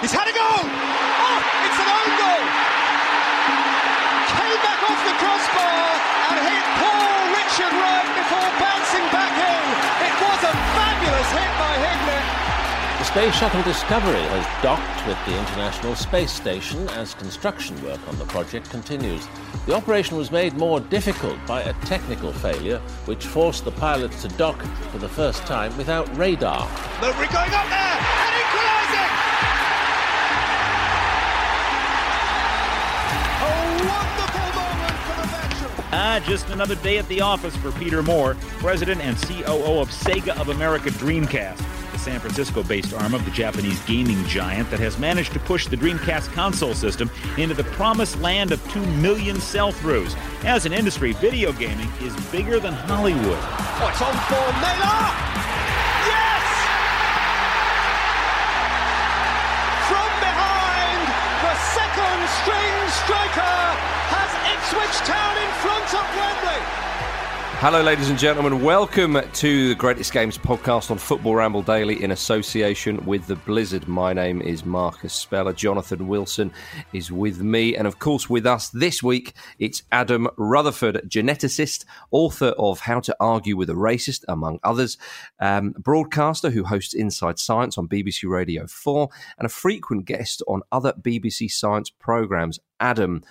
He's had a goal! Oh, it's an own goal! Came back off the crossbar and hit Paul Richard Wright before bouncing back in. It was a fabulous hit by Hignett. The Space Shuttle Discovery has docked with the International Space Station as construction work on the project continues. The operation was made more difficult by a technical failure which forced the pilots to dock for the first time without radar. Mowbray going up there Ah, just another day at the office for Peter Moore, president and COO of Sega of America Dreamcast. The San Francisco based arm of the Japanese gaming giant that has managed to push the Dreamcast console system into the promised land of 2 million sell throughs. As an industry, video gaming is bigger than Hollywood. Oh, it's on for! Yes! From behind, the second string striker Ipswich Town in front of Wembley. Hello, ladies and gentlemen. Welcome to the Greatest Games podcast on Football Ramble Daily in association with the Blizzard. My name is Marcus Speller. Jonathan Wilson is with me. And of course, with us this week, it's Adam Rutherford, geneticist, author of How to Argue with a Racist, among others, um, broadcaster who hosts Inside Science on BBC Radio 4, and a frequent guest on other BBC Science programmes. Adam,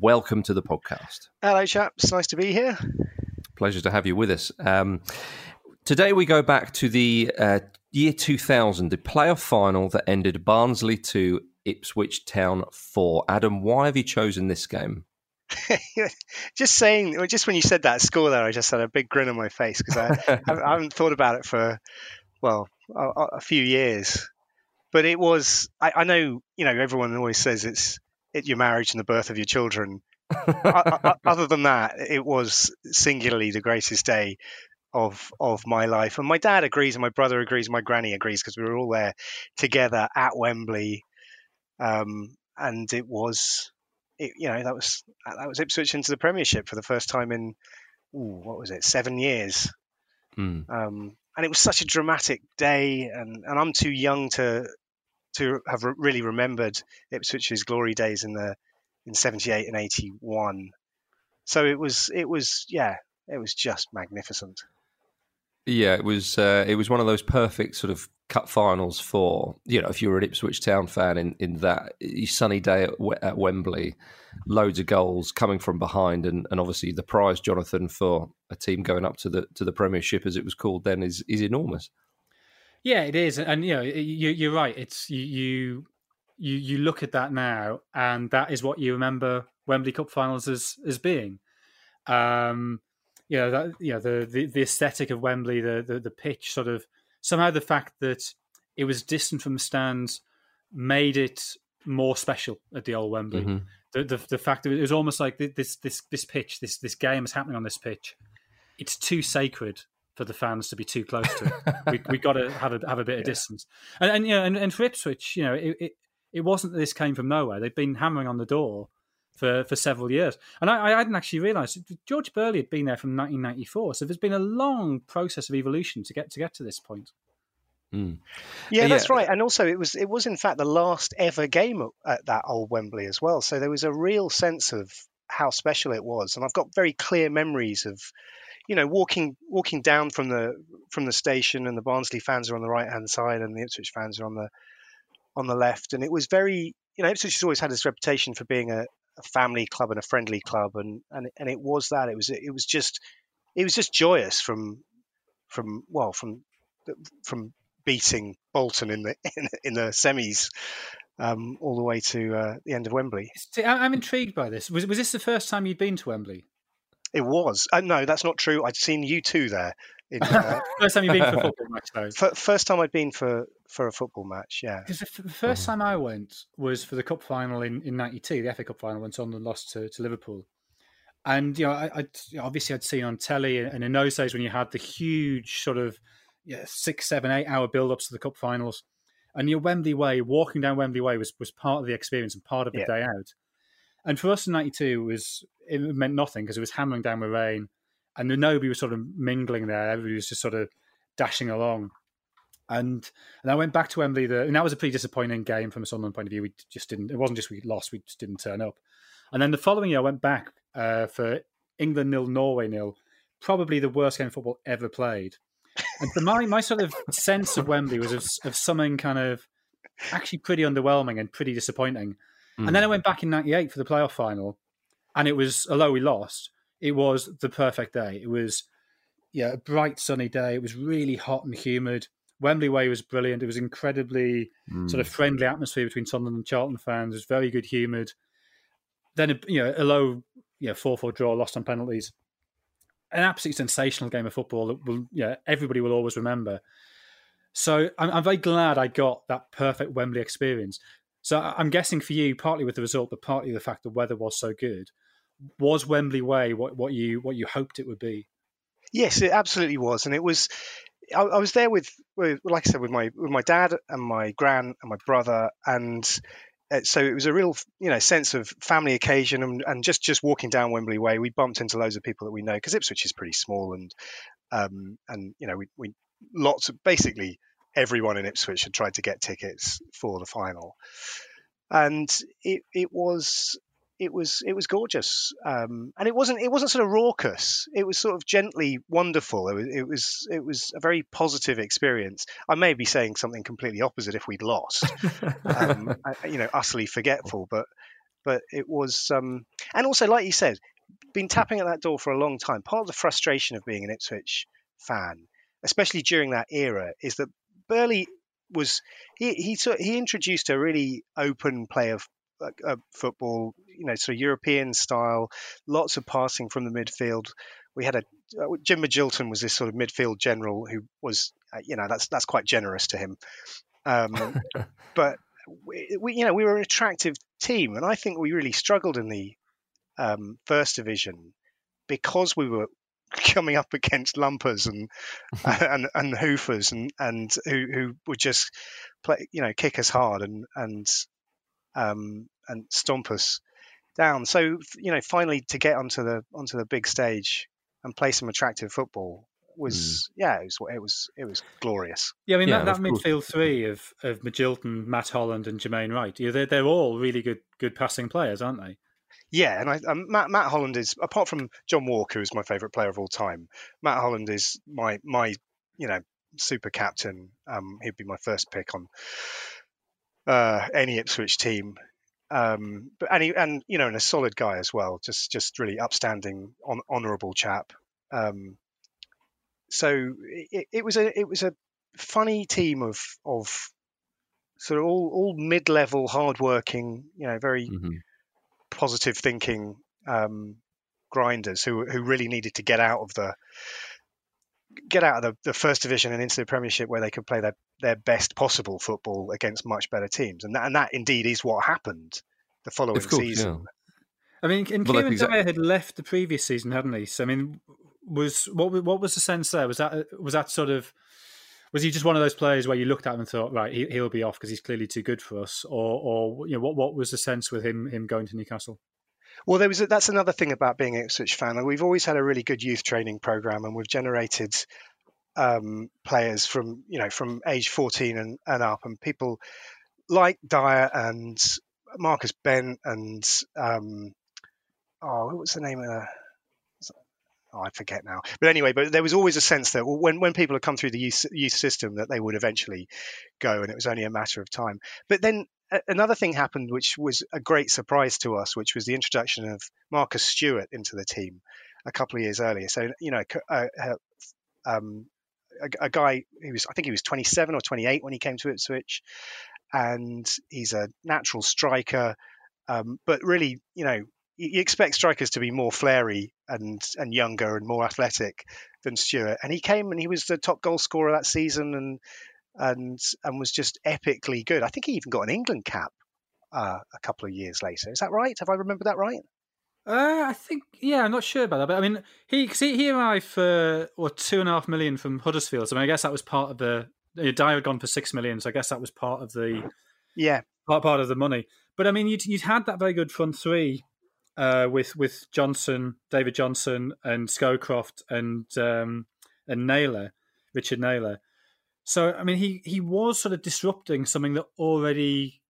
welcome to the podcast. Hello, chaps. Nice to be here. Pleasure to have you with us. Um, today we go back to the uh, year 2000, the playoff final that ended Barnsley 2, Ipswich Town 4. Adam, why have you chosen this game? just saying, just when you said that score there, I just had a big grin on my face because I, I, haven't thought about it for, well, a, a few years. But it was, I, I, know, you know, everyone always says it's it, your marriage and the birth of your children other than that, it was singularly the greatest day of of my life. And my dad agrees, and my brother agrees, and my granny agrees because we were all there together at Wembley. Um, and it was, it, you know, that was that was Ipswich into the Premiership for the first time in, ooh, what was it, seven years. Mm. Um, and it was such a dramatic day, and, and I'm too young to to have re- really remembered Ipswich's glory days in the in 78 and 81 so it was it was yeah it was just magnificent. Yeah it was uh, it was one of those perfect sort of cup finals for you know if you were an Ipswich Town fan in in that sunny day at, at Wembley loads of goals coming from behind and, and obviously the prize Jonathan for a team going up to the to the Premiership as it was called then is is enormous yeah it is and you know you, you're right it's you, you you you look at that now, and that is what you remember Wembley Cup finals as as being. Um, you know that you know the, the the aesthetic of Wembley, the, the the pitch, sort of somehow the fact that it was distant from the stands made it more special at the old Wembley. Mm-hmm. The, the, the fact that it was almost like this this this pitch, this this game is happening on this pitch. It's too sacred for the fans to be too close to it. we we got to have a have a bit of distance. And, and you know, and, and for Ipswich, you know, it, it, it wasn't that this came from nowhere. They've been hammering on the door for, for several years. And I, I hadn't actually realised George Burley had been there from 1994. So there's been a long process of evolution to get to get to this point. Mm. Yeah, that's right. And also, it was it was in fact the last ever game at that old Wembley as well. So there was a real sense of how special it was, and I've got very clear memories of, you know, walking walking down from the from the station, and the Barnsley fans are on the right hand side, and the Ipswich fans are on the on the left, and it was very, you know, Ipswich has always had this reputation for being a, a family club and a friendly club, and and and it was that. It was it was just it was just joyous from from well from from beating Bolton in the in, in the semis um, all the way to uh, the end of Wembley. I'm intrigued by this. Was was this the first time you'd been to Wembley? It was. Uh, no, that's not true. I'd seen you two there. In, uh, first time you've been for a football match, though. first time I'd been for for a football match. Yeah. Because the, the, first mm. time I went was for the cup final in in '92, the FA Cup final when Sunderland lost to, to Liverpool. And you know, I, I obviously I'd seen on telly, and in those days when you had the huge sort of yeah, six, seven, eight hour build ups to the cup finals, and your Wembley Way, walking down Wembley Way was was part of the experience and part of the yeah. day out. And for us in '92 was it meant nothing because it was hammering down with rain, and the nobody was sort of mingling there. Everybody was just sort of dashing along. And and I went back to Wembley. The, and that was a pretty disappointing game from a Sunderland point of view. We just didn't. It wasn't just we lost; we just didn't turn up. And then the following year, I went back uh, for England nil, Norway nil. Probably the worst game of football ever played. And for my my sort of sense of Wembley was of, of something kind of actually pretty underwhelming and pretty disappointing. Mm. And then I went back in '98 for the playoff final, and it was although we lost, it was the perfect day. It was yeah, a bright sunny day. It was really hot and humid. Wembley Way was brilliant. It was incredibly mm. sort of friendly atmosphere between Sunderland and Charlton fans. It was very good humoured. Then you know a low you know four four draw, lost on penalties. An absolutely sensational game of football that will yeah everybody will always remember. So I'm, I'm very glad I got that perfect Wembley experience. So I'm guessing for you, partly with the result, but partly the fact the weather was so good. Was Wembley Way what, what you what you hoped it would be? Yes, it absolutely was, and it was. I, I was there with, with, like I said, with my with my dad and my gran and my brother, and uh, so it was a real, you know, sense of family occasion, and, and just just walking down Wembley Way, we bumped into loads of people that we know because Ipswich is pretty small, and um, and you know, we, we lots of basically everyone in Ipswich had tried to get tickets for the final, and it it was it was it was gorgeous, um, and it wasn't it wasn't sort of raucous. It was sort of gently wonderful. It was it was it was a very positive experience. I may be saying something completely opposite if we'd lost, um, you know, utterly forgetful. But but it was, um, and also like you said, been tapping at that door for a long time. Part of the frustration of being an Ipswich fan, especially during that era, is that Burley was he he he introduced a really open play of uh, football, you know, sort of European style, lots of passing from the midfield. We had a uh, Jim Magilton was this sort of midfield general who was, uh, you know, that's that's quite generous to him. Um, but we, we, you know, we were an attractive team, and I think we really struggled in the um, first division because we were coming up against lumpers and and, and hoofers and and who who would just play you know kick us hard and and um, and stomp us down. So you know, finally to get onto the onto the big stage and play some attractive football was mm. yeah, it was it was it was glorious. Yeah, I mean yeah, that, that midfield three of of Magilton, Matt Holland, and Jermaine Wright. Yeah, they're they're all really good good passing players, aren't they? Yeah, and I, um, Matt, Matt Holland is apart from John Wark, who's my favourite player of all time. Matt Holland is my my you know super captain. Um, he'd be my first pick on uh, any Ipswich team. Um, but and, he, and you know, and a solid guy as well. Just just really upstanding, on, honourable chap. Um, so it, it, was a it was a funny team of of sort of all, all mid level, hard working, you know, very mm-hmm. Positive thinking um, grinders who who really needed to get out of the get out of the, the first division and into the Premiership where they could play their, their best possible football against much better teams, and that, and that indeed is what happened the following course, season. Yeah. I mean, and well, Kieran exactly... Dyer had left the previous season, hadn't he? So I mean, was what what was the sense there? Was that was that sort of was he just one of those players where you looked at him and thought, right, he, will be off because he's clearly too good for us, or or you know what what was the sense with him him going to Newcastle? Well, there was a, that's another thing about being an Ipswich fan. We've always had a really good youth training program, and we've generated um, players from you know from age 14 and, and up, and people like Dyer and Marcus Bent and um, oh, what was the name of the oh, I forget now. But anyway, but there was always a sense that when, when people had come through the youth, youth system, that they would eventually go, and it was only a matter of time. But then another thing happened, which was a great surprise to us, which was the introduction of Marcus Stewart into the team a couple of years earlier. So you know, uh, uh, um, a, a, guy who was, I think he was 27 or 28 when he came to Ipswich, and he's a natural striker. Um, but really, you know, you expect strikers to be more flary and and younger and more athletic than Stewart. And he came and he was the top goal scorer that season and and and was just epically good. I think he even got an England cap uh, a couple of years later. Is that right? Have I remembered that right? Uh, I think yeah, I'm not sure about that, but I mean, he cause he, he arrived for what two and a half million from Huddersfield. So I, mean, I guess that was part of the. Dyer had gone for six million, so I guess that was part of the yeah part part of the money. But I mean, you'd, you'd had that very good front three uh, with with Johnson, David Johnson, and Scowcroft and um, and Naylor, Richard Naylor. So I mean, he he was sort of disrupting something that already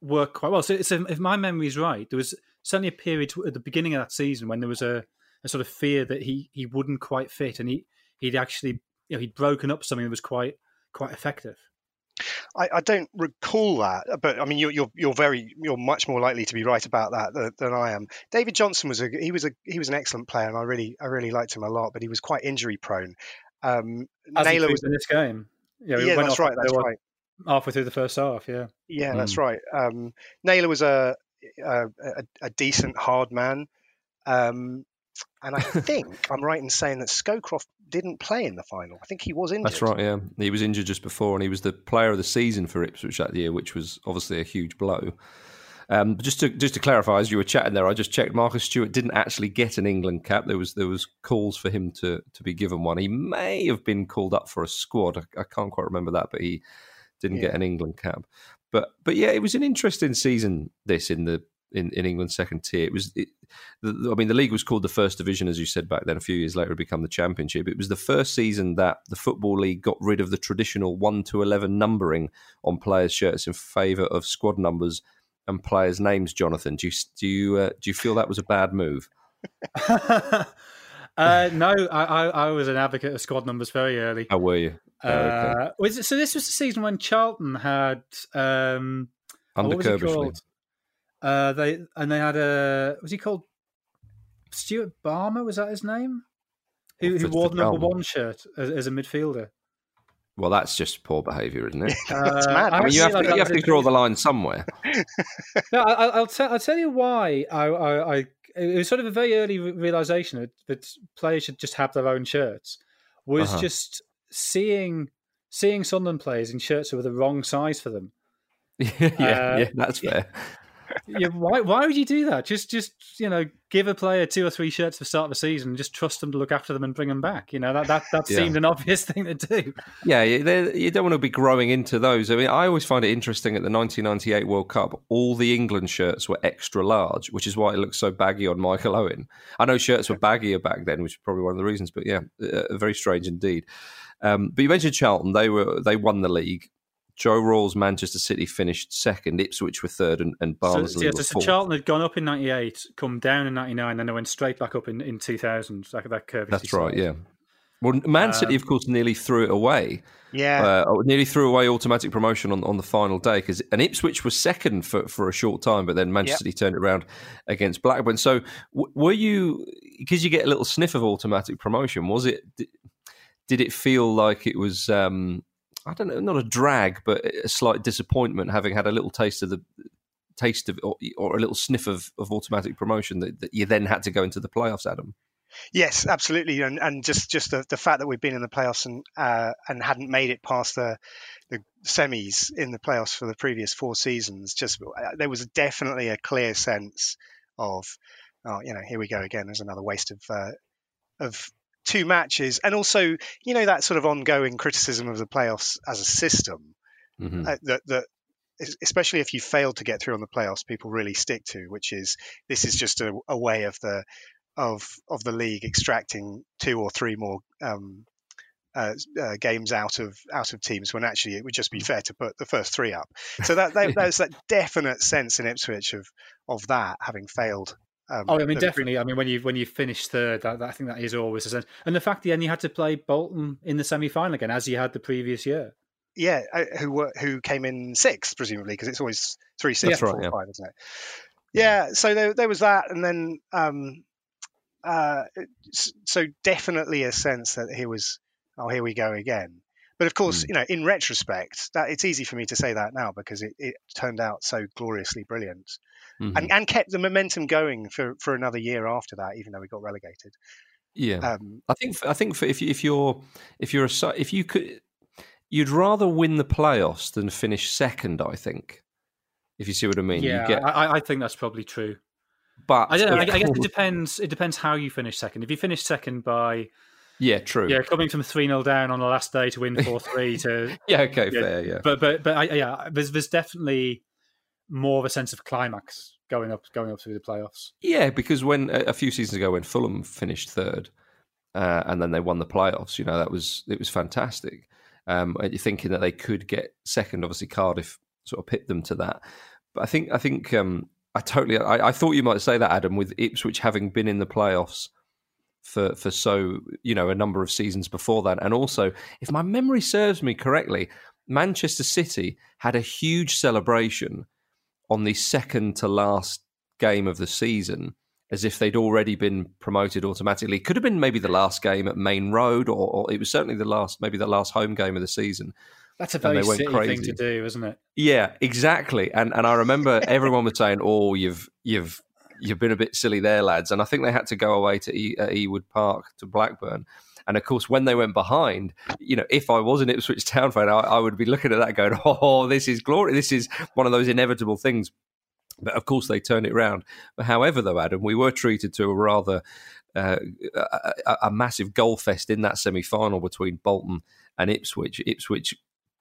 worked quite well. So, if my memory is right, there was certainly a period at the beginning of that season when there was a, a sort of fear that he he wouldn't quite fit, and he he'd actually you know he'd broken up something that was quite quite effective. I, I, don't recall that, but I mean, you're, you're, you're very you're much more likely to be right about that than, than, I am. David Johnson was a he was a he was an excellent player, and I really I really liked him a lot, but he was quite injury prone. Um, As Naylor was in this game. Yeah, yeah that's right. That's right. Halfway through the first half, yeah. Yeah, mm. that's right. Um, Naylor was a, a, a decent hard man. Um, and I think I'm right in saying that Scowcroft didn't play in the final. I think he was injured. That's right. Yeah, he was injured just before, and he was the player of the season for Ipswich that year, which was obviously a huge blow. Um, just to just to clarify, as you were chatting there, I just checked. Marcus Stewart didn't actually get an England cap. There was there was calls for him to to be given one. He may have been called up for a squad. I, I can't quite remember that, but he didn't yeah. get an England cap. But but yeah, it was an interesting season. This in the in, in England's second tier. It was, it, the, I mean, the league was called the First Division, as you said back then. A few years later, it became the Championship. It was the first season that the Football League got rid of the traditional one to eleven numbering on players' shirts in favour of squad numbers and players' names. Jonathan, do you do you uh, do you feel that was a bad move? uh, no, I, I, I, was an advocate of squad numbers very early. How were you? Oh, okay. uh, was it, so this was the season when Charlton had um, under Curbishley. Uh, they and they had a was he called Stuart Balmer? Was that his name? Who, who wore the number one shirt as, as, a midfielder? Well, that's just poor behaviour, isn't it? that's uh, mad. I mean, you have, to, you have to draw the line somewhere. no, I, will tell. I'll tell you why. I, I, I, it was sort of a very early realization that, that players should just have their own shirts. Was uh-huh. just seeing seeing Sunderland players in shirts that were the wrong size for them. yeah, uh, yeah, that's fair yeah, why why would you do that? Just just you know, give a player two or three shirts to start of the season, and just trust them to look after them and bring them back. You know that that that yeah. seemed an obvious thing to do. Yeah, you don't want to be growing into those. I mean, I always find it interesting at the 1998 World Cup, all the England shirts were extra large, which is why it looks so baggy on Michael Owen. I know shirts were baggier back then, which is probably one of the reasons. But yeah, uh, very strange indeed. Um, but you mentioned Charlton; they were they won the league. Joe Royle's Manchester City finished second, Ipswich were third, and, and Barnsley so, yeah, were so fourth. Charlton had gone up in '98, come down in '99, and then they went straight back up in, in 2000. That, that curve. That's right. Yeah. Well, Man City, um, of course, nearly threw it away. Yeah, uh, nearly threw away automatic promotion on, on the final day because and Ipswich was second for, for a short time, but then Manchester yep. City turned it around against Blackburn. So, w- were you because you get a little sniff of automatic promotion? Was it? Did, did it feel like it was? Um, I don't know, not a drag, but a slight disappointment having had a little taste of the taste of or, or a little sniff of, of automatic promotion that, that, you then had to go into the playoffs, Adam. Yes, absolutely, and and just just the, the fact that we've been in the playoffs and uh, and hadn't made it past the the semis in the playoffs for the previous four seasons, just uh, there was definitely a clear sense of, oh, you know, here we go again. There's another waste of uh, of two matches, and also you know that sort of ongoing criticism of the playoffs as a system mm-hmm. uh, that that especially if you fail to get through on the playoffs, people really stick to, which is this is just a, a way of the of of the league extracting two or three more um, uh, uh, games out of out of teams when actually it would just be fair to put the first three up. So that, that there's that definite sense in Ipswich of of that having failed um, oh, I mean, definitely. I mean, when you when you finish third, that, that, I think that is always a sense. And the fact that then you had to play Bolton in the semi final again, as you had the previous year. Yeah, uh, who were who came in sixth, presumably, because it's always three, six, four, right, yeah. five, isn't it? Yeah. So there, there was that, and then um, uh, so definitely a sense that here was, oh, here we go again. But of course, mm. you know, in retrospect, that it's easy for me to say that now because it, it turned out so gloriously brilliant mm-hmm. and, and kept the momentum going for, for another year after that, even though we got relegated. Yeah, um, I think I think if if you're if you're a if you could you'd rather win the playoffs than finish second. I think if you see what I mean. Yeah, get... I, I, think that's probably true. But I don't know. I, I guess it depends. It depends how you finish second. If you finish second by yeah, true. Yeah, coming from three 0 down on the last day to win four three to yeah, okay, yeah, fair, yeah. But but but I, yeah, there's there's definitely more of a sense of climax going up going up through the playoffs. Yeah, because when a few seasons ago when Fulham finished third, uh, and then they won the playoffs, you know that was it was fantastic. Um, you're thinking that they could get second. Obviously, Cardiff sort of pipped them to that. But I think I think um, I totally. I, I, thought you might say that, Adam, with Ipswich having been in the playoffs for for so you know a number of seasons before that, and also, if my memory serves me correctly, Manchester City had a huge celebration on the second to last game of the season as if they'd already been promoted automatically. Could have been maybe the last game at Maine Road, or, or, it was certainly the last, maybe the last home game of the season. That's a very city thing to do, isn't it? Yeah, exactly. And and I remember everyone was saying, "Oh, you've you've you've been a bit silly there, lads." And I think they had to go away to e- Ewood Park to Blackburn. And of course, when they went behind, you know, if I was an Ipswich Town fan, I, I would be looking at that going, "Oh, this is glory! This is one of those inevitable things." But of course, they turned it round. However, though, Adam, we were treated to a rather uh, a, a, massive goal fest in that semi final between Bolton and Ipswich. Ipswich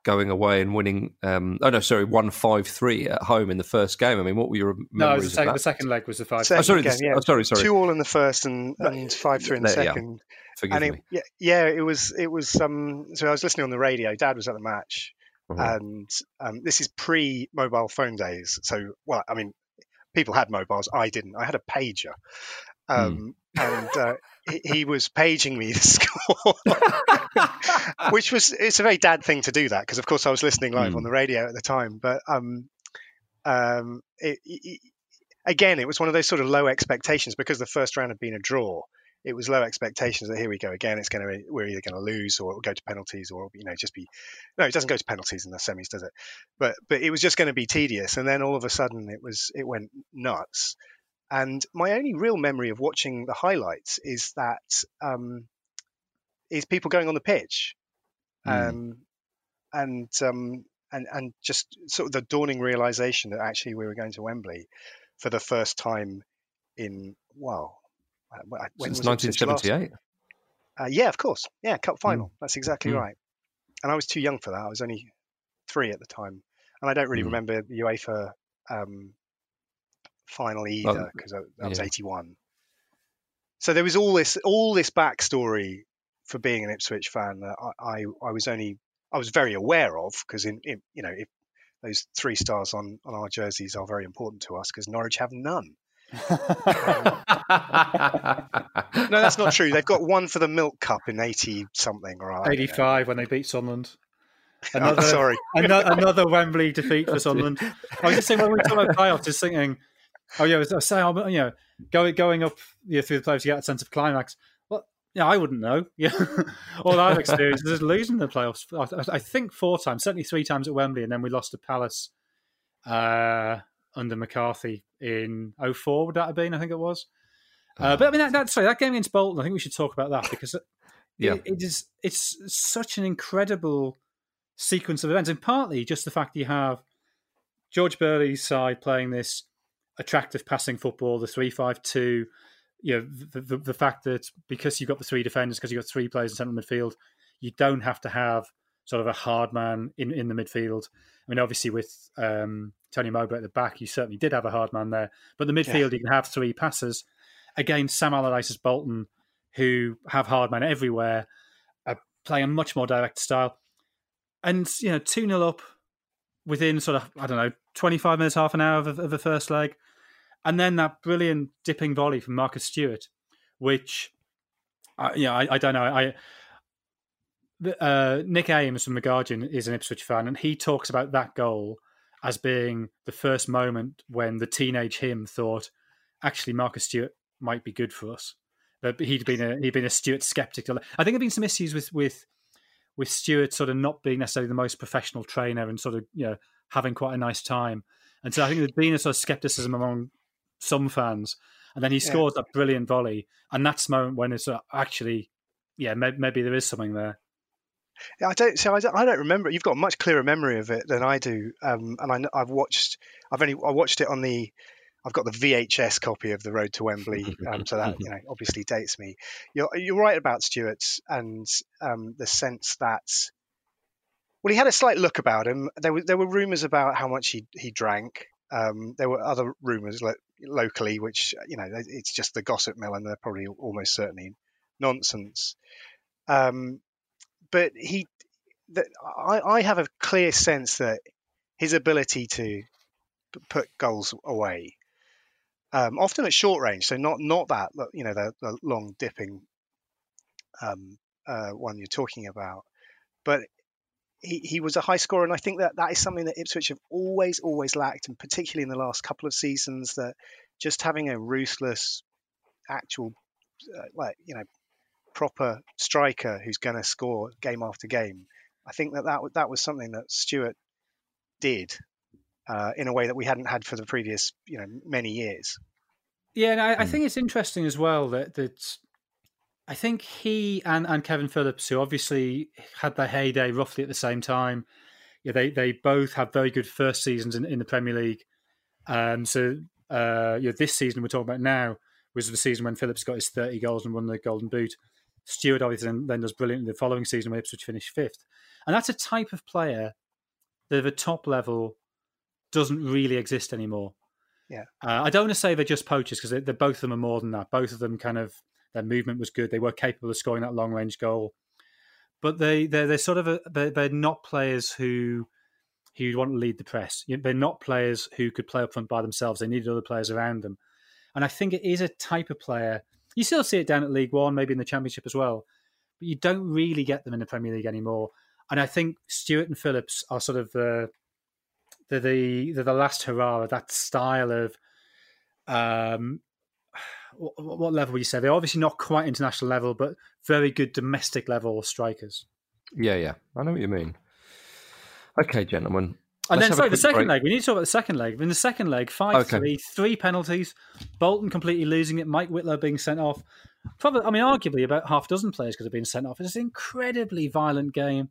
going away and winning. Um, oh no, sorry, one five three at home in the first game. I mean, what were your no? The second, the, second, leg was the five. oh, sorry, game, the, yeah. oh, sorry, sorry. Two all in the first and, and five three in the second. Yeah. Forgive and me. It, yeah, yeah, it was it was. Um, so I was listening on the radio. Dad was at the match, mm-hmm. and um, this is pre mobile phone days. So, well, I mean, people had mobiles. I didn't. I had a pager. Hmm. Um, mm. And uh, he, he, was paging me the score, which was it's a very dad thing to do that because of course I was listening live mm. on the radio at the time. But um, um, it, it, again, it was one of those sort of low expectations because the first round had been a draw it was low expectations that here we go again. It's going to we're either going to lose or go to penalties or you know just be no, it doesn't go to penalties in the semis, does it? But but it was just going to be tedious, and then all of a sudden it was it went nuts. And my only real memory of watching the highlights is that um, is people going on the pitch, mm. um, and um, and and just sort of the dawning realization that actually we were going to Wembley for the first time in well since 1978. Uh, yeah, of course. Yeah, cup final. Mm. That's exactly mm. right. And I was too young for that. I was only three at the time, and I don't really mm. remember the UEFA um, final oh, either because well, that was yeah. 81. So there was all this all this backstory for being an Ipswich fan that I, I, I was only I was very aware of because in, in, you know if those three stars on on our jerseys are very important to us because Norwich have none. Um, no, that's not true. They've got one for the Milk Cup in eighty something, right? Eighty-five when they beat Sunderland. Another, oh, sorry, another, another, Wembley defeat for Sunderland. I was just saying when we talk about playoffs, just thinking, oh yeah, I was saying, you know, going going up you know, through the playoffs, you get a sense of climax. Well, yeah, I wouldn't know. Yeah, all I've experienced is losing the playoffs. I, I, think four times, certainly three times at Wembley, and then we lost to Palace. Uh, under McCarthy in 04, would that have been? I think it was. Uh, but I mean, that, that, sorry, that game against Bolton, I think we should talk about that because yeah. it, it is it's such an incredible sequence of events, and partly just the fact that you have George Burley's side playing this attractive passing football, the three-five-two. You know, the, the, the fact that because you've got the three defenders, because you've got three players in central midfield, you don't have to have sort of a hard man in, in the midfield. I mean, obviously with um, Tony Mowbray at the back, you certainly did have a hard man there. But the midfield, yeah. you can have three passers against Sam Allardyce's Bolton, who have hard men everywhere, uh, play a much more direct style. And, you know, 2 0 up within sort of, I don't know, 25 minutes, half an hour of, of the first leg. And then that brilliant dipping volley from Marcus Stewart, which, uh, yeah, I, I don't know. I uh, Nick Ames from The Guardian is an Ipswich fan, and he talks about that goal as being the first moment when the teenage him thought, actually, Marcus Stewart might be good for us. But he'd been a he'd been a Stewart skeptic. I think there've been some issues with with with Stewart sort of not being necessarily the most professional trainer and sort of you know having quite a nice time. And so I think there's been a sort of skepticism among some fans. And then he scores yeah. that brilliant volley, and that's the moment when it's uh, actually, yeah, maybe, maybe there is something there. Yeah, I don't. So I don't, I don't, remember. You've got a much clearer memory of it than I do. Um, and I, have watched. I've only. I watched it on the. I've got the VHS copy of the Road to Wembley, um, so that you know obviously dates me. You're you're right about Stewart's and um, the sense that. Well, he had a slight look about him. There were there were rumours about how much he he drank. Um, there were other rumours like locally, which you know it's just the gossip mill, and they're probably almost certainly nonsense. Um, but he I, I have a clear sense that his ability to put goals away, um, often at short range, so not not that you know the, the long dipping um, uh, one you're talking about, but he, he was a high scorer, and I think that that is something that Ipswich have always always lacked, and particularly in the last couple of seasons, that just having a ruthless, actual, uh, like you know, proper striker who's going to score game after game. I think that that that was something that Stewart did uh, in a way that we hadn't had for the previous, you know, many years. Yeah, and I, I hmm. think it's interesting as well that that I think he and, and Kevin Phillips, who obviously had their heyday roughly at the same time, yeah, they they both have very good first seasons in, in the Premier League. Um, so uh, you know, this season we're talking about now was the season when Phillips got his 30 goals and won the Golden Boot. Stewart obviously then, does brilliant the following season when Ipswich finished fifth. And that's a type of player that at the top level doesn't really exist anymore. Yeah. Uh, I don't want to say they're just poachers because they're, both of them are more than that. Both of them kind of their movement was good. They were capable of scoring that long range goal, but they they're, they're sort of a, they're, they're not players who who want to lead the press. They're not players who could play up front by themselves. They needed other players around them, and I think it is a type of player. You still see it down at League One, maybe in the Championship as well, but you don't really get them in the Premier League anymore. And I think Stewart and Phillips are sort of the the they're the last hurrah that style of um what level would you say? They're obviously not quite international level, but very good domestic level strikers. Yeah, yeah, I know what you mean. Okay, gentlemen. And then, sorry, the second break. leg. We need to talk about the second leg. In the second leg, 5 okay. 3, three penalties, Bolton completely losing it, Mike Whitlow being sent off. Probably, I mean, arguably about half a dozen players could have been sent off. It's an incredibly violent game.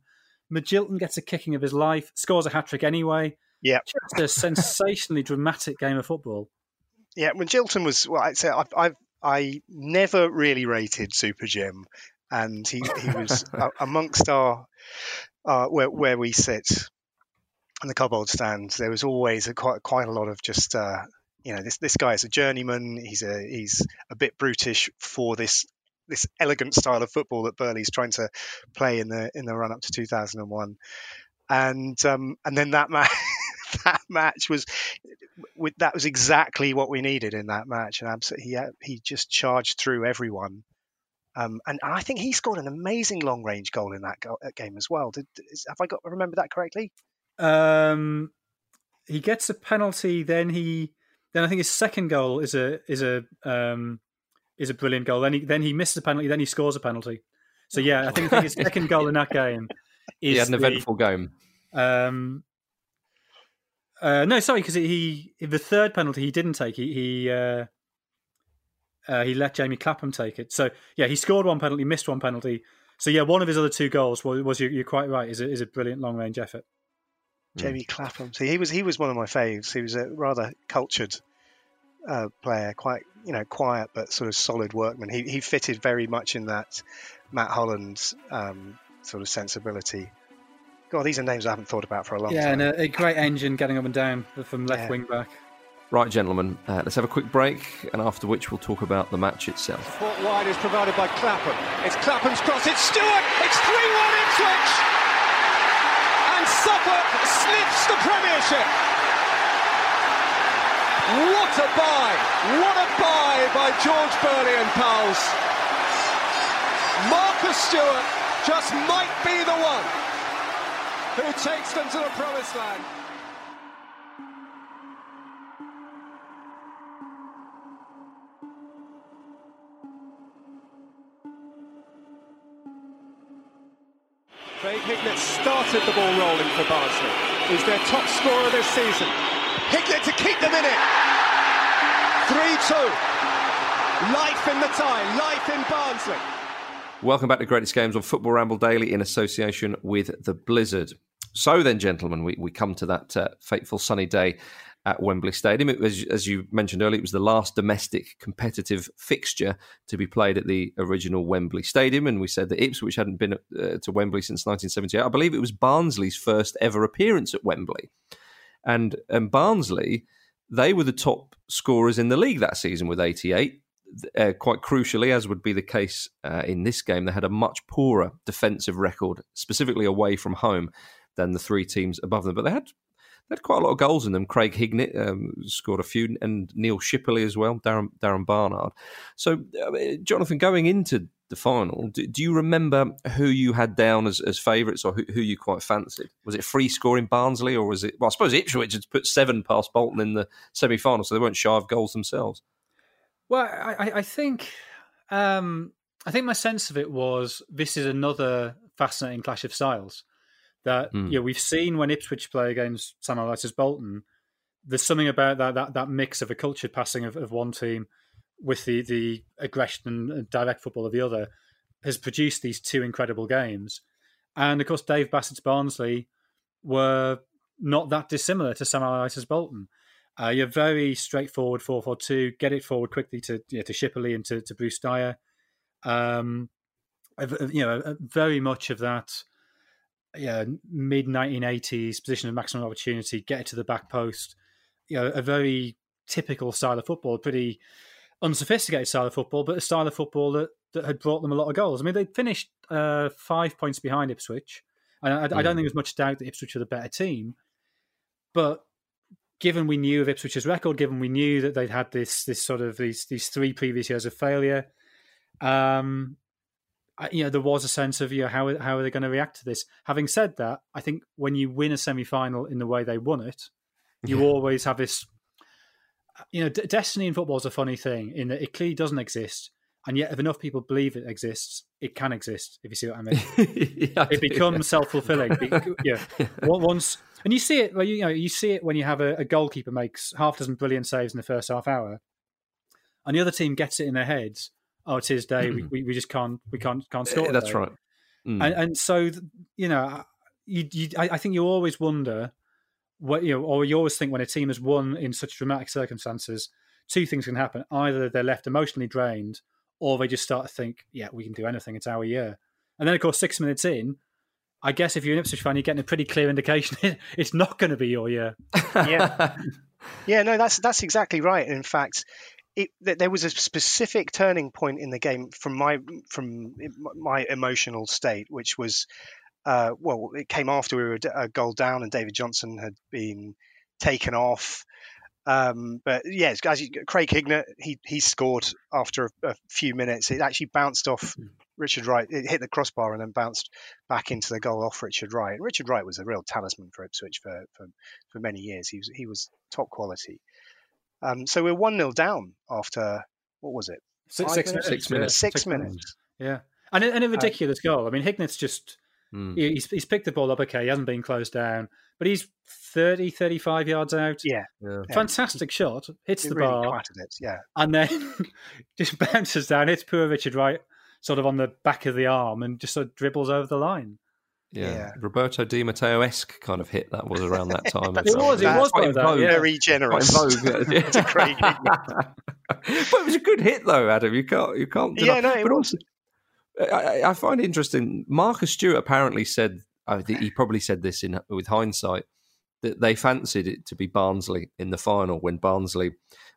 Magilton gets a kicking of his life, scores a hat trick anyway. Yeah. Just a sensationally dramatic game of football. Yeah, Magilton was, well, I'd say I've, I've I never really rated Super Jim, and he, he was amongst our uh, where where we sit in the Cobbold stands. There was always a, quite quite a lot of just uh, you know this this guy is a journeyman. He's a he's a bit brutish for this this elegant style of football that Burley's trying to play in the in the run up to 2001, and um, and then that match that match was that was exactly what we needed in that match, and absolutely he he just charged through everyone. Um, and I think he scored an amazing long range goal in that go- game as well. Did, is, have I got remember that correctly? Um, he gets a penalty, then he then I think his second goal is a is a um, is a brilliant goal. Then he then he misses a penalty, then he scores a penalty. So yeah, I think, I think his second goal in that game is he had an eventful the, game. Um, uh, no, sorry, because he the third penalty he didn't take. He he uh, uh, he let Jamie Clapham take it. So yeah, he scored one penalty, missed one penalty. So yeah, one of his other two goals was, was you're, quite right. Is a, is a brilliant long range effort. Jamie mm. Clapham. See, he was he was one of my faves. He was a rather cultured uh, player, quite you know quiet but sort of solid workman. He he fitted very much in that Matt Holland um, sort of sensibility. God, these are names I haven't thought about for a long yeah, time. Yeah, and a, a, great engine getting up and down from left yeah. wing back. Right, gentlemen, uh, let's have a quick break, and after which we'll talk about the match itself. Support wide is provided by Clapham. It's Clapham's cross. It's Stewart. It's 3 1 Ipswich. And Suffolk sniffs the Premiership. What a buy! What a buy by George Burley and pals. Marcus Stewart just might be the one who takes them to the promised land. Craig Hignett started the ball rolling for Barnsley. He's their top scorer this season. Hignett to keep them in it. 3-2. Life in the tie, life in Barnsley. Welcome back to Greatest Games on Football Ramble Daily in association with the Blizzard. So then, gentlemen, we, we come to that uh, fateful sunny day at Wembley Stadium. It was, as you mentioned earlier, it was the last domestic competitive fixture to be played at the original Wembley Stadium. And we said that Ipswich hadn't been uh, to Wembley since 1978. I believe it was Barnsley's first ever appearance at Wembley. And, and Barnsley, they were the top scorers in the league that season with 88 uh, quite crucially, as would be the case uh, in this game, they had a much poorer defensive record, specifically away from home, than the three teams above them. But they had they had quite a lot of goals in them. Craig Hignett um, scored a few, and Neil Shipperley as well, Darren, Darren Barnard. So, uh, Jonathan, going into the final, do, do, you remember who you had down as, as favourites or who, who, you quite fancied? Was it free scoring Barnsley or was it, well, I suppose Ipswich had put seven past Bolton in the semi final, so they weren't shy of goals themselves. Well, I, I think. Um, I think my sense of it was this is another fascinating clash of styles that mm. you know we've seen when Ipswich play against Sam Allardyce's Bolton. There's something about that that that mix of a cultured passing of, of one team with the the aggression and direct football of the other has produced these two incredible games. And of course, Dave Bassett's Barnsley were not that dissimilar to Sam Allardyce's Bolton. Uh, you're very straightforward 4 4 2, get it forward quickly to you know, to Shipperley and to, to Bruce Dyer. Um, you know, very much of that yeah, mid 1980s position of maximum opportunity, get it to the back post. You know, a very typical style of football, a pretty unsophisticated style of football, but a style of football that, that had brought them a lot of goals. I mean, they finished uh, five points behind Ipswich, and I, mm. I, don't think there's much doubt that Ipswich were the better team. But given we knew of Ipswich's record, given we knew that they'd had this this sort of these these three previous years of failure, um, you know, there was a sense of you know how how are they going to react to this. Having said that, I think when you win a semi final in the way they won it, you yeah. always have this. You know, d- destiny in football is a funny thing in that it clearly doesn't exist, and yet if enough people believe it exists, it can exist. If you see what I mean, yeah, it becomes self fulfilling. yeah, once and you see it. Well, you know, you see it when you have a, a goalkeeper makes half dozen brilliant saves in the first half hour, and the other team gets it in their heads oh, it's his day. Mm. We, we just can't we can't can't score. That's right. Mm. And, and, so you know, you, you I, I think you always wonder what you know, or you always think when a team has won in such dramatic circumstances, two things can happen: either they're left emotionally drained, or they just start to think, "Yeah, we can do anything. It's our year." And then, of course, six minutes in, I guess if you're an Ipswich fan, you're getting a pretty clear indication it's not going to be your year. yeah, yeah, no, that's that's exactly right. In fact, it, there was a specific turning point in the game from my from my emotional state, which was uh, well, it came after we were a goal down and David Johnson had been taken off. Um, but yes, as you, Craig Hignett, he he scored after a, a, few minutes. It actually bounced off mm-hmm. Richard Wright. It hit the crossbar and then bounced back into the goal off Richard Wright. And Richard Wright was a real talisman for Ipswich for, for, for many years. He was he was top quality. Um, so we're one 0 down after what was it? Six, six minutes. Six minutes. Six, six minutes. minutes. Yeah, and and a uh, ridiculous uh, goal. I mean, Hignett's just mm. he's he's picked the ball up. Okay, he hasn't been closed down, but he's 30, 35 yards out. Yeah, yeah. fantastic shot. Hits it the really bar, it, yeah, and then just bounces down. Hits poor Richard Wright sort of on the back of the arm and just sort of dribbles over the line. Yeah. yeah. Roberto Di Matteo esque kind of hit that was around that time. it was, it was quite that, yeah. very generous. Vogue, yeah. to Craig. but it was a good hit though, Adam. You can't, you can't. Deny. Yeah, no, but was. also, I, I, find it interesting. Marcus Stewart apparently said, he probably said this in with hindsight, that they fancied it to be Barnsley in the final when Barnsley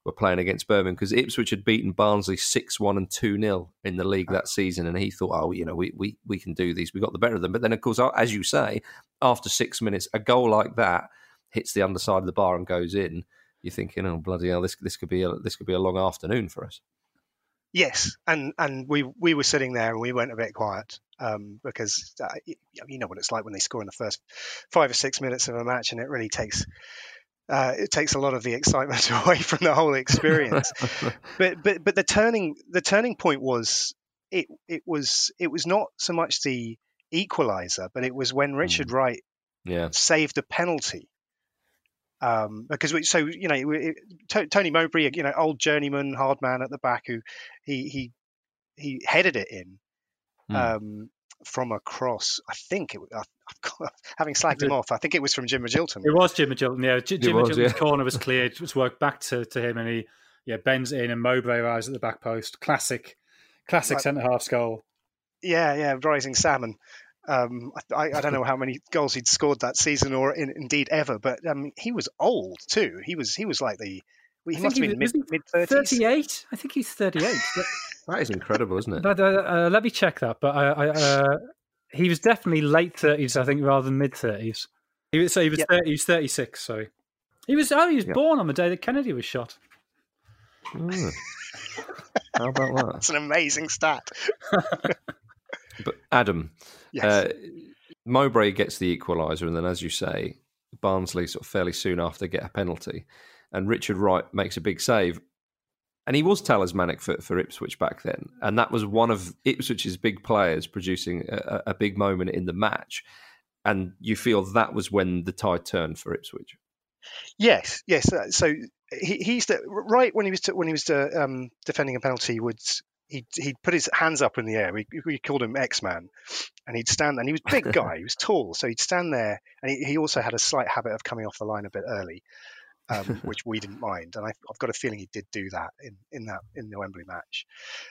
were playing against Birmingham because Ipswich had beaten Barnsley 6 1 and 2 0 in the league that season. And he thought, oh, you know, we, we, we can do these. We got the better of them. But then, of course, as you say, after six minutes, a goal like that hits the underside of the bar and goes in. You're thinking, oh bloody hell, this this could be a this could be a long afternoon for us. Yes, and and we we were sitting there and we went a bit quiet um, because uh, you know what it's like when they score in the first five or six minutes of a match, and it really takes uh, it takes a lot of the excitement away from the whole experience. but but but the turning the turning point was it it was it was not so much the equalizer, but it was when Richard mm. Wright yeah. saved a penalty. Um, because we, so you know it, Tony Mowbray, you know, old journeyman, hard man at the back, who he he he headed it in, mm. um, from across. I think it. I, having slagged him off, I think it was from Jim Magilton. It was Jim Magilton. Yeah, Jim Magilton's yeah. corner was cleared. It was worked back to, to him, and he yeah bends in, and Mowbray arrives at the back post. Classic, classic right. centre half goal. Yeah, yeah, rising salmon. Um, I, I, don't know how many goals he'd scored that season, or in, indeed ever, but um, he was old too. He was he was like the he must have been mid mid thirties. Thirty-eight. I think he's thirty-eight. that is incredible, isn't it? But, uh, uh, let me check that. But I, I, uh, he was definitely late thirties, I think, rather than mid thirties. He was so he was yep. 30, he was thirty-six. Sorry, he was. Oh, he was yep. born on the day that Kennedy was shot. Mm. How about that? That's an amazing stat. but Adam, yes. uh, Mowbray gets the equaliser, and then, as you say, Barnsley sort of fairly soon after get a penalty, and Richard Wright makes a big save. And he was talismanic for, for Ipswich back then, and that was one of Ipswich's big players producing a, a big moment in the match. And you feel that was when the tide turned for Ipswich. Yes, yes. Uh, so he, he's the, right when he was to, when he was to, uh, um, defending a penalty. Would he he'd put his hands up in the air. We, we called him X Man, and he'd stand. And he was a big guy. he was tall, so he'd stand there. And he, he, also had a slight habit of coming off the line a bit early, um, which we didn't mind. And I, have got a feeling he did do that in, in that in the Wembley match.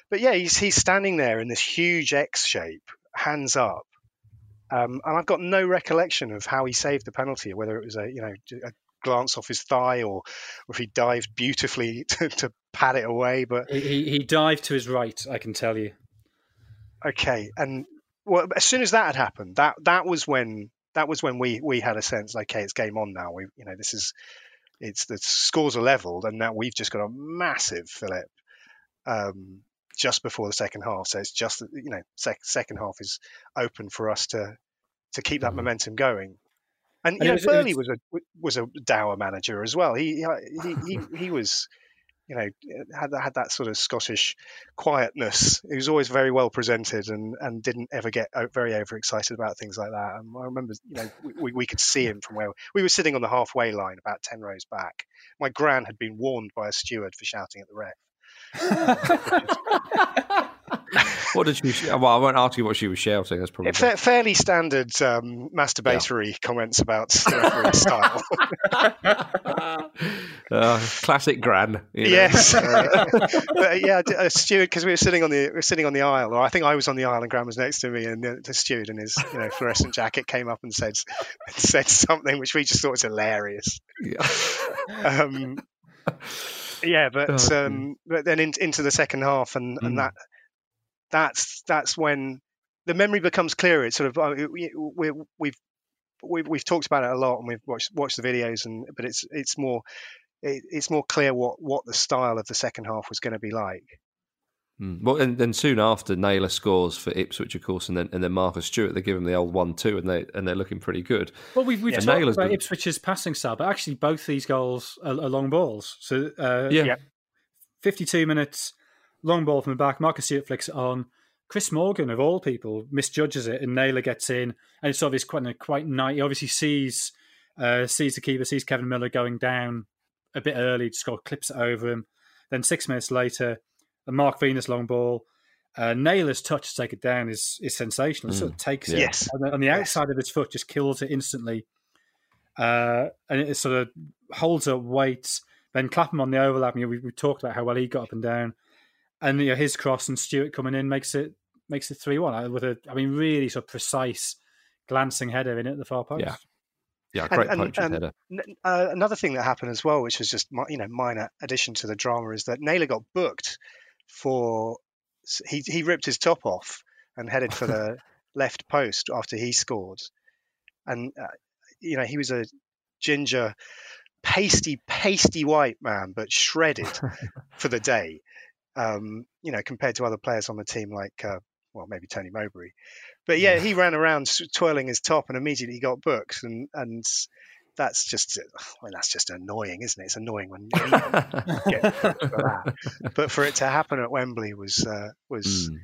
But yeah, he's he's standing there in this huge X shape, hands up. Um, and I've got no recollection of how he saved the penalty, whether it was a you know a glance off his thigh or, or if he dived beautifully to, to pat it away. But he, he dived to his right, I can tell you. Okay, and well, as soon as that had happened, that that was when that was when we we had a sense, okay, it's game on now. We you know this is it's the scores are leveled, and now we've just got a massive fillip um, just before the second half. So it's just you know sec- second half is open for us to to keep that mm-hmm. momentum going. And, and you know, was, Burley was, was, a was a dour manager as well. He he he, he was you know had had that sort of Scottish quietness. He was always very well presented and, and didn't ever get very overexcited about things like that. And I remember, you know, we, we could see him from where we were sitting on the halfway line, about ten rows back. My gran had been warned by a steward for shouting at the ref. what did she? Well, I won't ask you what she was shouting. That's probably Fa- fairly standard um, masturbatory yeah. comments about the style. uh, classic gran. You know? Yes, uh, but yeah, a steward because we were sitting on the we were sitting on the aisle, or I think I was on the aisle and Gran was next to me, and the, the steward in his you know fluorescent jacket came up and said said something which we just thought was hilarious. Yeah. Um, yeah, but oh, um, but then in, into the second half, and, mm. and that that's that's when the memory becomes clearer. It's sort of uh, we, we, we've we've we've talked about it a lot, and we've watched watched the videos, and but it's it's more it, it's more clear what what the style of the second half was going to be like. Mm. Well, and then soon after, Naylor scores for Ipswich, of course, and then and then Marcus Stewart. They give him the old one-two, and they and they're looking pretty good. Well, we've we've yeah, talked Naylor's about been... Ipswich's passing style, but actually both these goals are, are long balls. So uh, yeah. yeah, fifty-two minutes, long ball from the back. Marcus Stewart flicks it on. Chris Morgan, of all people, misjudges it, and Naylor gets in, and it's obviously quite quite nice. He obviously sees uh, sees the keeper, sees Kevin Miller going down a bit early, just got clips it over him. Then six minutes later a Mark Venus long ball. Uh, Naylor's touch to take it down is is sensational. Mm. Sort of takes it yes. on the, on the outside of his foot, just kills it instantly, uh, and it sort of holds up weight. Then Clapham on the overlap. You know, we, we talked about how well he got up and down, and you know, his cross and Stewart coming in makes it makes it three one uh, with a I mean really sort of precise glancing header in at the far post. Yeah. Yeah, great and, and, header. Uh, another thing that happened as well, which was just you know minor addition to the drama, is that Naylor got booked for he he ripped his top off and headed for the left post after he scored, and uh, you know he was a ginger, pasty, pasty white man, but shredded for the day. Um, you know, compared to other players on the team like uh, well maybe Tony Mowbray, but yeah, he ran around twirling his top and immediately got booked and and that's just well, that's just annoying, isn't it? It's annoying when you get for that. But for it to happen at Wembley was uh, was mm.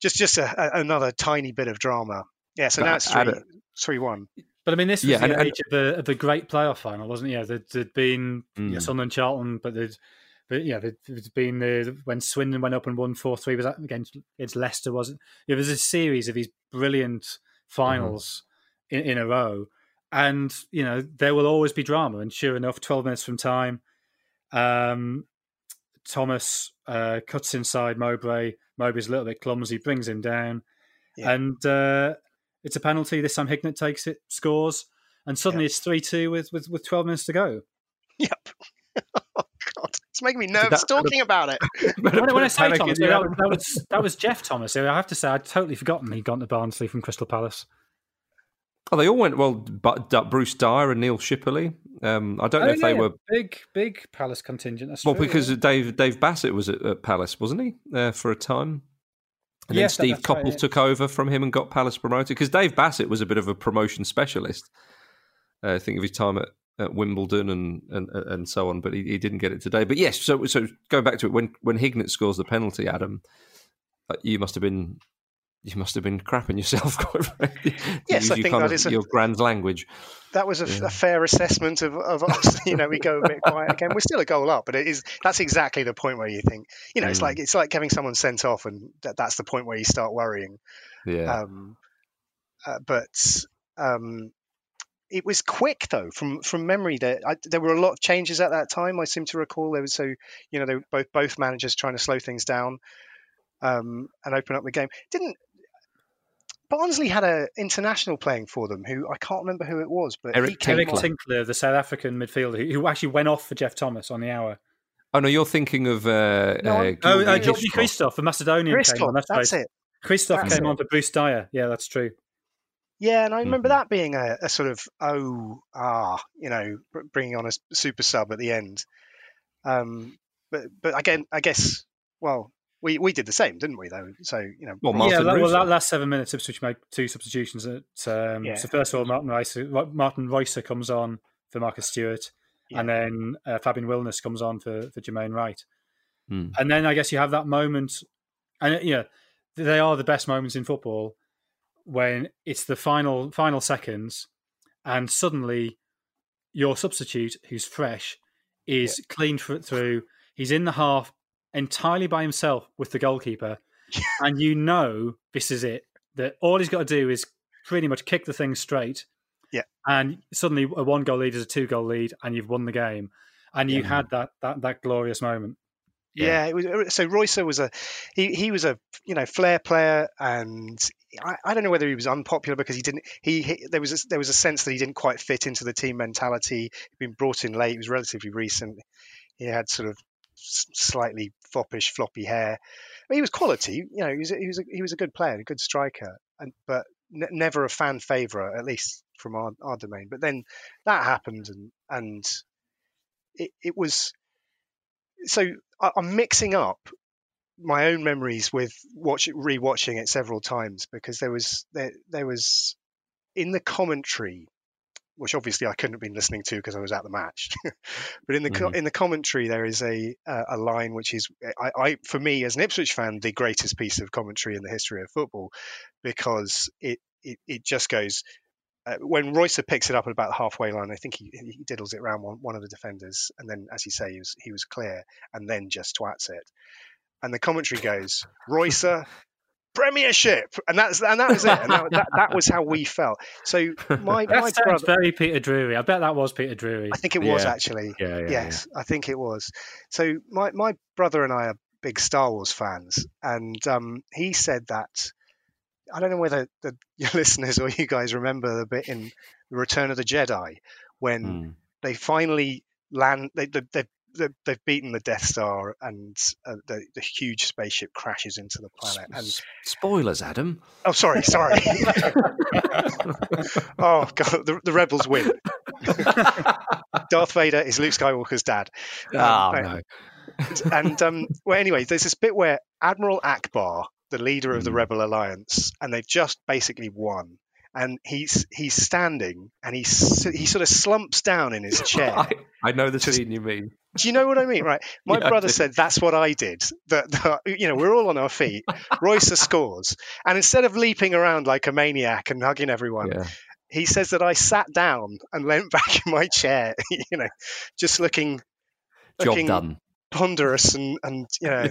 just just a, a, another tiny bit of drama. Yeah, so but now it's three, three one. But I mean, this was yeah, the and, age and, of the of the great playoff final, wasn't it? Yeah, there'd, there'd been mm. yeah, Sunderland, Charlton, but there'd, but yeah, it's been the when Swindon went up and won four three was that against against Leicester, wasn't? Yeah, there's a series of these brilliant mm-hmm. finals mm. in, in a row and you know there will always be drama. And sure enough, twelve minutes from time, um, Thomas uh, cuts inside Mowbray. Mowbray's a little bit clumsy, brings him down, yeah. and uh, it's a penalty. This time Hignett takes it, scores, and suddenly yep. it's three two with, with with twelve minutes to go. Yep. making me nervous that- talking about it. when, when I say Thomas, that, was- that was that was Geoff Thomas. who I have to say, I'd totally forgotten he'd gone to Barnsley from Crystal Palace. Oh, they all went well. But Bruce Dyer and Neil Shipperley. Um, I don't know Oh, if they were big, big Palace contingent. That's well true, because yeah. Dave Dave Bassett was at, at Palace, wasn't he, uh, for a time? And Yes, then Steve that's right, Coppell yeah. took over from him and got Palace promoted because Dave Bassett was a bit of a promotion specialist. Uh, think of his time at, at Wimbledon and, and and so on, but he, he didn't get it today. But yes, so so going back to it, when when Hignett scores the penalty, Adam, uh, you must have been you must have been crapping yourself. Quite frankly, Yes, use I your think that is a- your grand language. That was a, Yeah. a fair assessment of, of us. You know, we go a bit quiet again. We're still a goal up, but it is that's exactly the point where you think, you know, it's Mm. like it's like having someone sent off, and that, that's the point where you start worrying. Yeah, Um, uh, but um, it was quick though, from from memory. There, I, there were a lot of changes at that time. I seem to recall there was so you know they were both both managers trying to slow things down um, and open up the game. Didn't Barnsley had a international playing for them who I can't remember who it was, but Eric he came Eric Tinkler. on. Tinkler, the South African midfielder, who, who actually went off for Geoff Thomas on the hour. Oh no, you're thinking of uh, No, uh, Oh, uh, Georgi Georgi Hristov. Hristov, the Macedonian. came Hristov, on, that's, that's right. it. Hristov That's came it. on to Bruce Dyer. Yeah, that's true. Yeah, and I remember Mhm. that being a, a sort of oh ah, you know, bringing on a super sub at the end. Um, but but again, I guess well, we we did the same, didn't we? Though, so you know, Well, Ross- yeah, that, well, that last seven minutes, Ipswich made two substitutions. At, um, Yeah. So first of all, Martin Reuser, Martin Reuser comes on for Marcus Stewart, and then uh, Fabian Wilnis comes on for for Jermaine Wright. Hmm. And then I guess you have that moment, and yeah, they are the best moments in football when it's the final final seconds, and suddenly your substitute, who's fresh, is clean thr- through. He's in the half entirely by himself with the goalkeeper, and you know this is it. That all he's got to do is pretty much kick the thing straight. Yeah. and suddenly a one goal lead is a two goal lead, and you've won the game. And you Yeah. had that that that glorious moment. Yeah, it was, uh, so Royce was a he, he was a you know flair player, and I, I don't know whether he was unpopular because he didn't he, he there was a, there was a sense that he didn't quite fit into the team mentality. He'd been brought in late. He was relatively recent. He had sort of slightly foppish, floppy hair. But he was quality. You know, he was a, he was a, he was a good player, a good striker, and but n- never a fan favourite, at least from our, our domain. But then that happened, and and it, it was so I, I'm mixing up my own memories with watch rewatching it several times because there was there there was in the commentary which obviously I couldn't have been listening to because I was at the match but in the Mhm. in the commentary there is a uh, a line which is I, I for me as an Ipswich fan the greatest piece of commentary in the history of football because it it, it just goes uh, when Reuser picks it up at about the halfway line, I think he, he diddles it around one, one of the defenders, and then, as you say, he was, he was clear, and then just twats it. And the commentary goes, Reuser, Premiership, and that's and that was it. And that, that, that was how we felt. So my That my sounds brother, very Peter Drury. I bet that was Peter Drury. I think it was Yeah. actually. Yeah, yeah, yes, I think it was. So my my brother and I are big Star Wars fans, and um, he said that I don't know whether the your listeners or you guys remember the bit in the Return of the Jedi when Hmm. they finally land. They, they, they've they've beaten the Death Star, and uh, the the huge spaceship crashes into the planet. And Spoilers, Adam. oh, sorry, sorry. oh god, the, the rebels win. Darth Vader is Luke Skywalker's dad. Um, right. no. and um, well, anyway, there's this bit where Admiral Ackbar, the leader of the Mm. Rebel Alliance, and they've just basically won. And he's he's standing, and he's he sort of slumps down in his chair. I, I know the Just- scene you mean. Do you know what I mean? Right. My Yeah, brother said that's what I did. That, that you know we're all on our feet. Reuser scores, and instead of leaping around like a maniac and hugging everyone, Yeah. he says that I sat down and leant back in my chair. You know, just looking Job looking done. ponderous and and you know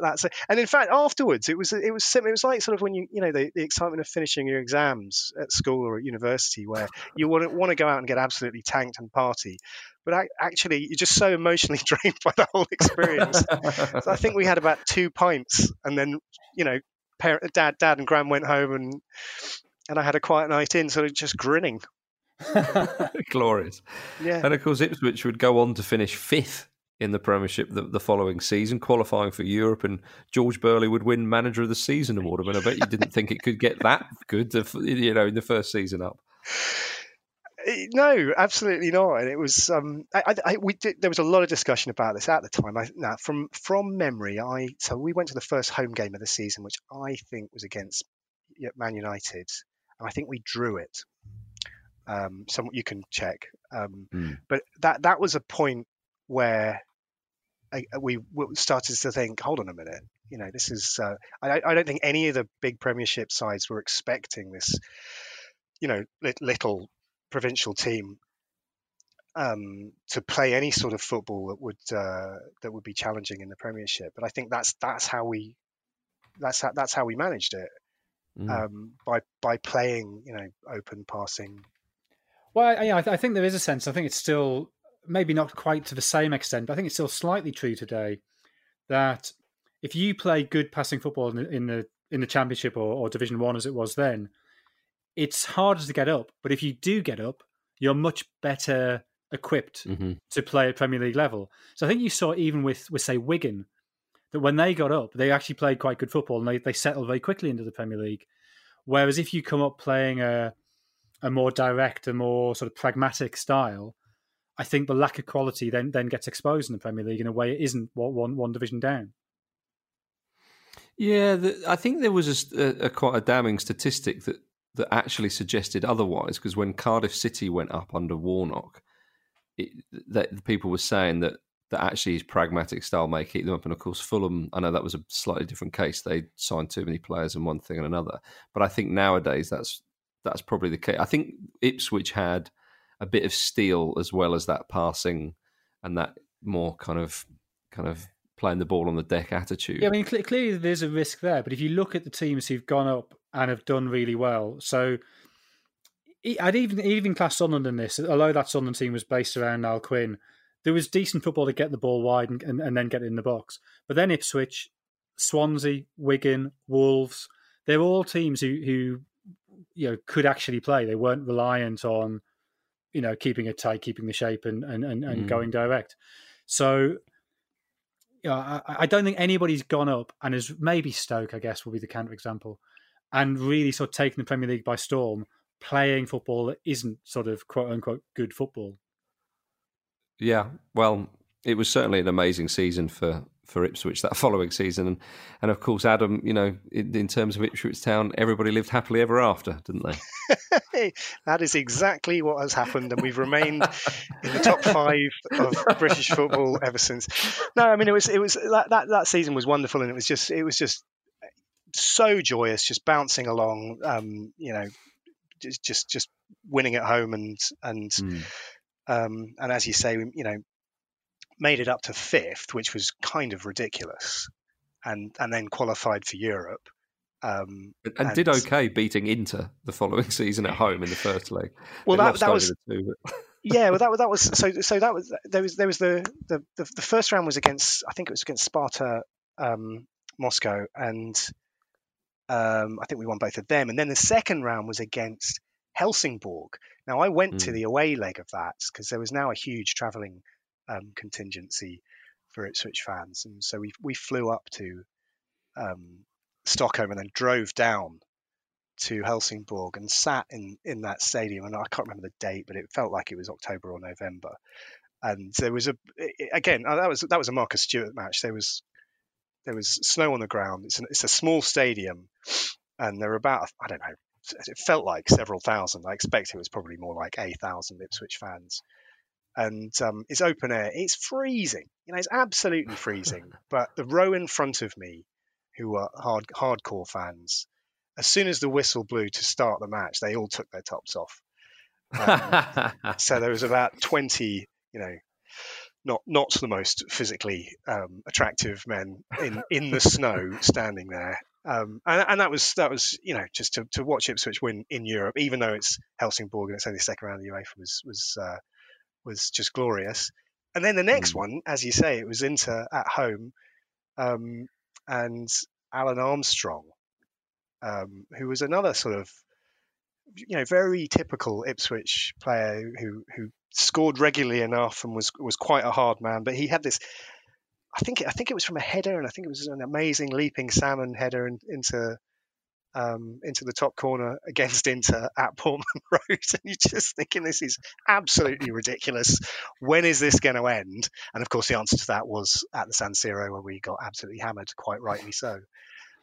that's it. And in fact, afterwards, it was it was sim- it was like sort of when you you know the, the excitement of finishing your exams at school or at university, where you want to want to go out and get absolutely tanked and party, but ac- actually you're just so emotionally drained by the whole experience. so I think we had about two pints, and then you know, parent, dad, dad, and gran went home, and and I had a quiet night in, sort of just grinning. Glorious. Yeah, And of course, Ipswich would go on to finish fifth in the Premiership the, the, following season, qualifying for Europe, and George Burley would win Manager of the Season award. I mean, I bet you didn't think it could get that good, you know, in the first season up. Eh, no, absolutely not. And it was um, I, I, we did, there was a lot of discussion about this at the time. I, now, from from memory, I so we went to the first home game of the season, which I think was against Man United, and I think we drew it. Um, some you can check, um, mm. but that that was a point where I, we started to think, hold on a minute, you know, this is. Uh, I, I don't think any of the big Premiership sides were expecting this, you know, little provincial team um, to play any sort of football that would uh, that would be challenging in the Premiership. But I think that's that's how we that's how, that's how we managed it mm. um, by by playing you know open passing. Well, yeah, I, I think there is a sense. I think it's still maybe not quite to the same extent, but I think it's still slightly true today that if you play good passing football in the in the, in the Championship or, or Division One as it was then, it's harder to get up. But if you do get up, you're much better equipped mm-hmm. to play at Premier League level. So I think you saw even with with say Wigan that when they got up, they actually played quite good football and they, they settled very quickly into the Premier League. Whereas if you come up playing a a more direct, a more sort of pragmatic style, I think the lack of quality then then gets exposed in the Premier League in a way it isn't one one division down. Yeah, the, I think there was a, a, quite a damning statistic that that actually suggested otherwise. Because when Cardiff City went up under Warnock, it, that people were saying that that actually his pragmatic style may keep them up. And of course, Fulham, I know that was a slightly different case. They signed too many players and one thing and another. But I think nowadays that's that's probably the case. I think Ipswich had a bit of steel as well as that passing and that more kind of kind of playing the ball on the deck attitude. Yeah, I mean, cl- clearly there's a risk there. But if you look at the teams who've gone up and have done really well, so I'd even even class Sunderland in this. Although that Sunderland team was based around Niall Quinn, there was decent football to get the ball wide and, and, and then get in the box. But then Ipswich, Swansea, Wigan, Wolves, they're all teams who who you know could actually play. They weren't reliant on you know keeping it tight, keeping the shape, and and and, and mm. going direct. So you know, I, I, don't think anybody's gone up and has maybe Stoke, I guess, will be the counter example, and really sort of taking the Premier League by storm, playing football that isn't sort of quote unquote good football. Yeah, well, it was certainly an amazing season for for Ipswich that following season, and and of course, Adam, you know, in, in terms of Ipswich Town, everybody lived happily ever after, didn't they? that is exactly what has happened, and we've remained in the top five of British football ever since. No, I mean it was it was that that, that season was wonderful, and it was just it was just so joyous, just bouncing along, um, you know, just just just winning at home and and. Mm. Um, and as you say, you know, made it up to fifth, which was kind of ridiculous, and and then qualified for Europe. Um, and, and, did okay beating Inter the following season at home in the first leg. Well, that, that was two, yeah. Well, that that was so so that was there was there was the, the the, the first round was against I think it was against Sparta um, Moscow and um, I think we won both of them, and then the second round was against Helsingborg. Now I went mm. to hmm. the away leg of that because there was now a huge travelling um, contingency for Ipswich fans, and so we we flew up to um, Stockholm and then drove down to Helsingborg and sat in in that stadium. And I can't remember the date, but it felt like it was October or November. And there was a again uh, that was that was a Marcus Stewart match. There was there was snow on the ground. It's, an, it's a small stadium, and there were about I don't know. It felt like several thousand. I expect it was probably more like a thousand Ipswich fans and um, it's open air. It's freezing. You know, it's absolutely freezing. but the row in front of me, who are hard hardcore fans, as soon as the whistle blew to start the match, they all took their tops off. Um, so there was about twenty, you know, not not the most physically um, attractive men in in the snow standing there. Um, and, and, that was that was you know just to, to watch Ipswich win in Europe, even though it's Helsingborg and it's only the second round of the UEFA was was uh, was just glorious. And then the next mm. one, as you say, it was Inter at home, um, and Alun Armstrong, um, who was another sort of, you know, very typical Ipswich player who who scored regularly enough and was was quite a hard man. But he had this. I think I think it was from a header, and I think it was an amazing leaping salmon header in, into um, into the top corner against Inter at Portman Road, and you're just thinking this is absolutely ridiculous. When is this going to end? And of course, the answer to that was at the San Siro, where we got absolutely hammered, quite rightly so.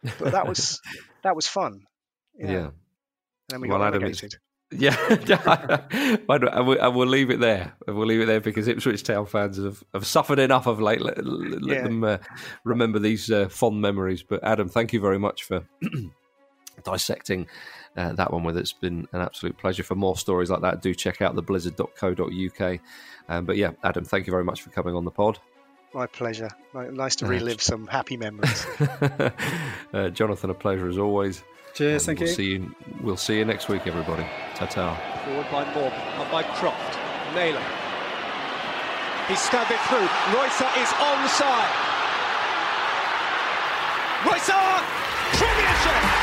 But that was that was fun. Yeah. yeah. And then we well, got relegated. Yeah, I, will, I will leave it there. I will leave it there because Ipswich Town fans have, have suffered enough of late. Let, let yeah. them uh, remember these uh, fond memories. But Adam, thank you very much for dissecting uh, that one with it. It's been an absolute pleasure. For more stories like that, do check out theblizzard.co.uk. Um, but yeah, Adam, thank you very much for coming on the pod. My pleasure. Nice to relive some happy memories. uh, Jonathan, a pleasure as always. Cheers, thank we'll you. See you. We'll see you next week, everybody. Ta ta. Forward by Morgan, up by Croft. Naylor. He stabbed it through. Reuser is onside. Reuser! Premiership!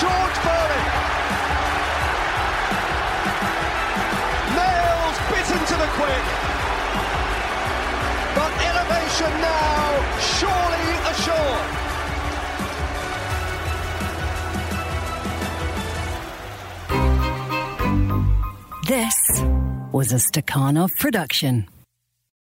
George Burley. Nails bitten to the quick. But elevation now, surely. This was a Stakhanov production.